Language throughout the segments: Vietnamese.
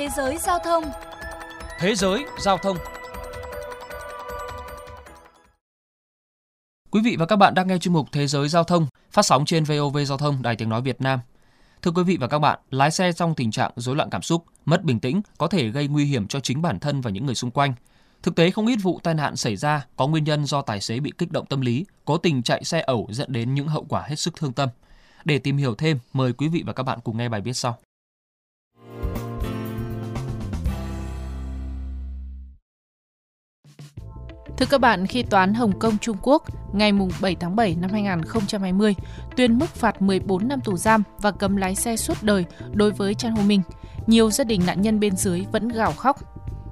Thế giới giao thông Thế giới giao thông Quý vị và các bạn đang nghe chuyên mục Thế giới giao thông phát sóng trên VOV Giao thông Đài Tiếng Nói Việt Nam. Thưa quý vị và các bạn, lái xe trong tình trạng rối loạn cảm xúc, mất bình tĩnh có thể gây nguy hiểm cho chính bản thân và những người xung quanh. Thực tế không ít vụ tai nạn xảy ra có nguyên nhân do tài xế bị kích động tâm lý, cố tình chạy xe ẩu dẫn đến những hậu quả hết sức thương tâm. Để tìm hiểu thêm, mời quý vị và các bạn cùng nghe bài viết sau. Thưa các bạn, khi Toán Hồng Kông Trung Quốc ngày 7 tháng 7 năm 2020 tuyên mức phạt 14 năm tù giam và cấm lái xe suốt đời đối với Chan Ho Minh, nhiều gia đình nạn nhân bên dưới vẫn gào khóc.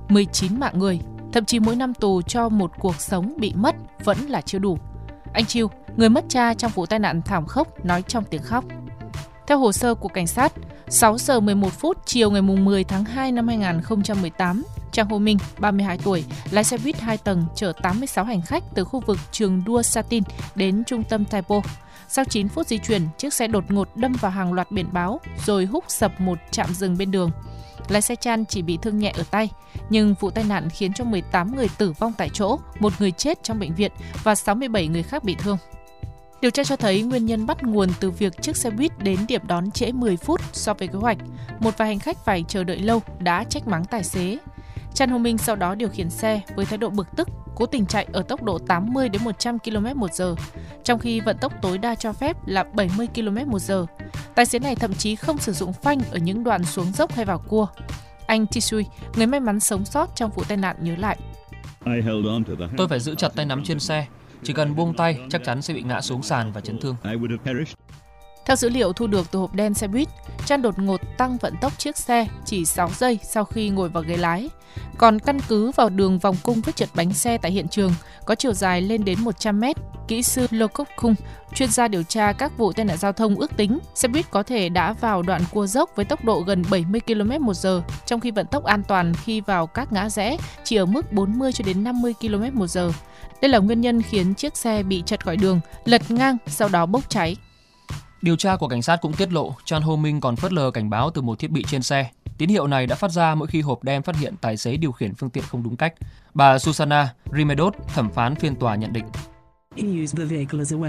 19 mạng người, thậm chí mỗi năm tù cho một cuộc sống bị mất vẫn là chưa đủ. Anh Chiêu, người mất cha trong vụ tai nạn thảm khốc, nói trong tiếng khóc. Theo hồ sơ của cảnh sát, 6 giờ 11 phút chiều ngày 10 tháng 2 năm 2018, Trang Hồ Minh, 32 tuổi, lái xe buýt 2 tầng chở 86 hành khách từ khu vực trường đua Satin đến trung tâm Taipo. Sau 9 phút di chuyển, chiếc xe đột ngột đâm vào hàng loạt biển báo rồi húc sập một trạm dừng bên đường. Lái xe Chan chỉ bị thương nhẹ ở tay, nhưng vụ tai nạn khiến cho 18 người tử vong tại chỗ, một người chết trong bệnh viện và 67 người khác bị thương. Điều tra cho thấy nguyên nhân bắt nguồn từ việc chiếc xe buýt đến điểm đón trễ 10 phút so với kế hoạch. Một vài hành khách phải chờ đợi lâu đã trách mắng tài xế. Chan Ho Minh sau đó điều khiển xe với thái độ bực tức, cố tình chạy ở tốc độ 80 đến 100 km/h, trong khi vận tốc tối đa cho phép là 70 km/h. Tài xế này thậm chí không sử dụng phanh ở những đoạn xuống dốc hay vào cua. Anh Tisui, người may mắn sống sót trong vụ tai nạn nhớ lại. Tôi phải giữ chặt tay nắm trên xe, chỉ cần buông tay chắc chắn sẽ bị ngã xuống sàn và chấn thương. Theo dữ liệu thu được từ hộp đen xe buýt, Chan đột ngột tăng vận tốc chiếc xe chỉ 6 giây sau khi ngồi vào ghế lái. Còn căn cứ vào đường vòng cung vết trượt bánh xe tại hiện trường có chiều dài lên đến 100 mét, kỹ sư Lokok Khung, chuyên gia điều tra các vụ tai nạn giao thông ước tính xe buýt có thể đã vào đoạn cua dốc với tốc độ gần 70 km một giờ, trong khi vận tốc an toàn khi vào các ngã rẽ chỉ ở mức 40 cho đến 50 km một giờ. Đây là nguyên nhân khiến chiếc xe bị chật khỏi đường, lật ngang, sau đó bốc cháy. Điều tra của cảnh sát cũng tiết lộ Chan Ho Minh còn phớt lờ cảnh báo từ một thiết bị trên xe. Tín hiệu này đã phát ra mỗi khi hộp đen phát hiện tài xế điều khiển phương tiện không đúng cách. Bà Susana Rimedot, thẩm phán phiên tòa nhận định.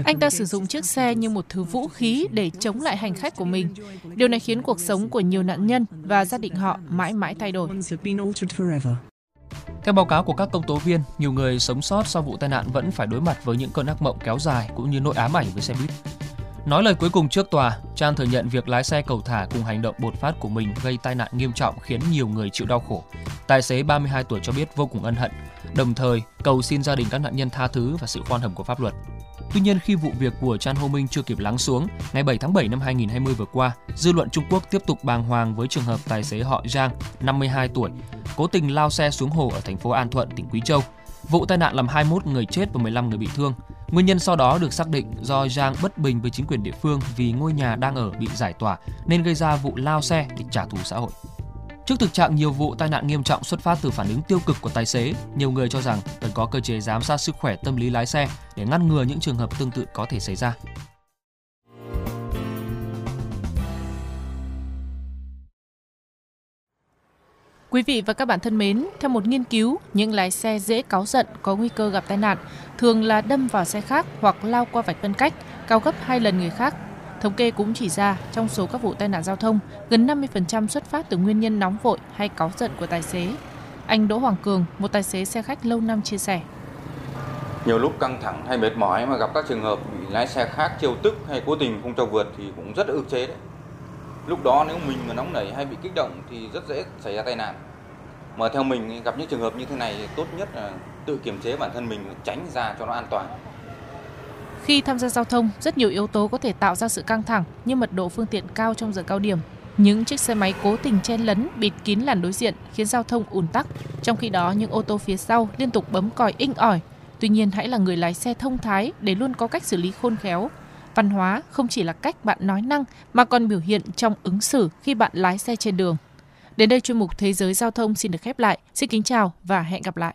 Anh ta sử dụng chiếc xe như một thứ vũ khí để chống lại hành khách của mình. Điều này khiến cuộc sống của nhiều nạn nhân và gia đình họ mãi mãi thay đổi. Theo báo cáo của các công tố viên, nhiều người sống sót sau vụ tai nạn vẫn phải đối mặt với những cơn ác mộng kéo dài cũng như nỗi ám ảnh với xe buýt. Nói lời cuối cùng trước tòa, Trang thừa nhận việc lái xe cầu thả cùng hành động bột phát của mình gây tai nạn nghiêm trọng khiến nhiều người chịu đau khổ. Tài xế 32 tuổi cho biết vô cùng ân hận, đồng thời cầu xin gia đình các nạn nhân tha thứ và sự khoan hồng của pháp luật. Tuy nhiên khi vụ việc của Chan Ho Minh chưa kịp lắng xuống, ngày 7 tháng 7 năm 2020 vừa qua, dư luận Trung Quốc tiếp tục bàng hoàng với trường hợp tài xế họ Giang, 52 tuổi, cố tình lao xe xuống hồ ở thành phố An Thuận, tỉnh Quý Châu. Vụ tai nạn làm 21 người chết và 15 người bị thương. Nguyên nhân sau đó được xác định do Giang bất bình với chính quyền địa phương vì ngôi nhà đang ở bị giải tỏa nên gây ra vụ lao xe để trả thù xã hội. Trước thực trạng nhiều vụ tai nạn nghiêm trọng xuất phát từ phản ứng tiêu cực của tài xế, nhiều người cho rằng cần có cơ chế giám sát sức khỏe tâm lý lái xe để ngăn ngừa những trường hợp tương tự có thể xảy ra. Quý vị và các bạn thân mến, theo một nghiên cứu, những lái xe dễ cáu giận có nguy cơ gặp tai nạn thường là đâm vào xe khác hoặc lao qua vạch phân cách, cao gấp 2 lần người khác. Thống kê cũng chỉ ra, trong số các vụ tai nạn giao thông, gần 50% xuất phát từ nguyên nhân nóng vội hay cáu giận của tài xế. Anh Đỗ Hoàng Cường, một tài xế xe khách lâu năm chia sẻ. Nhiều lúc căng thẳng hay mệt mỏi mà gặp các trường hợp bị lái xe khác trêu tức hay cố tình không cho vượt thì cũng rất ức chế đấy. Lúc đó nếu mình mà nóng nảy hay bị kích động thì rất dễ xảy ra tai nạn. Mà theo mình gặp những trường hợp như thế này tốt nhất là tự kiềm chế bản thân mình tránh ra cho nó an toàn. Khi tham gia giao thông, rất nhiều yếu tố có thể tạo ra sự căng thẳng như mật độ phương tiện cao trong giờ cao điểm. Những chiếc xe máy cố tình chen lấn, bịt kín làn đối diện khiến giao thông ùn tắc. Trong khi đó, những ô tô phía sau liên tục bấm còi inh ỏi. Tuy nhiên, hãy là người lái xe thông thái để luôn có cách xử lý khôn khéo. Văn hóa không chỉ là cách bạn nói năng mà còn biểu hiện trong ứng xử khi bạn lái xe trên đường. Đến đây chuyên mục Thế giới giao thông xin được khép lại. Xin kính chào và hẹn gặp lại.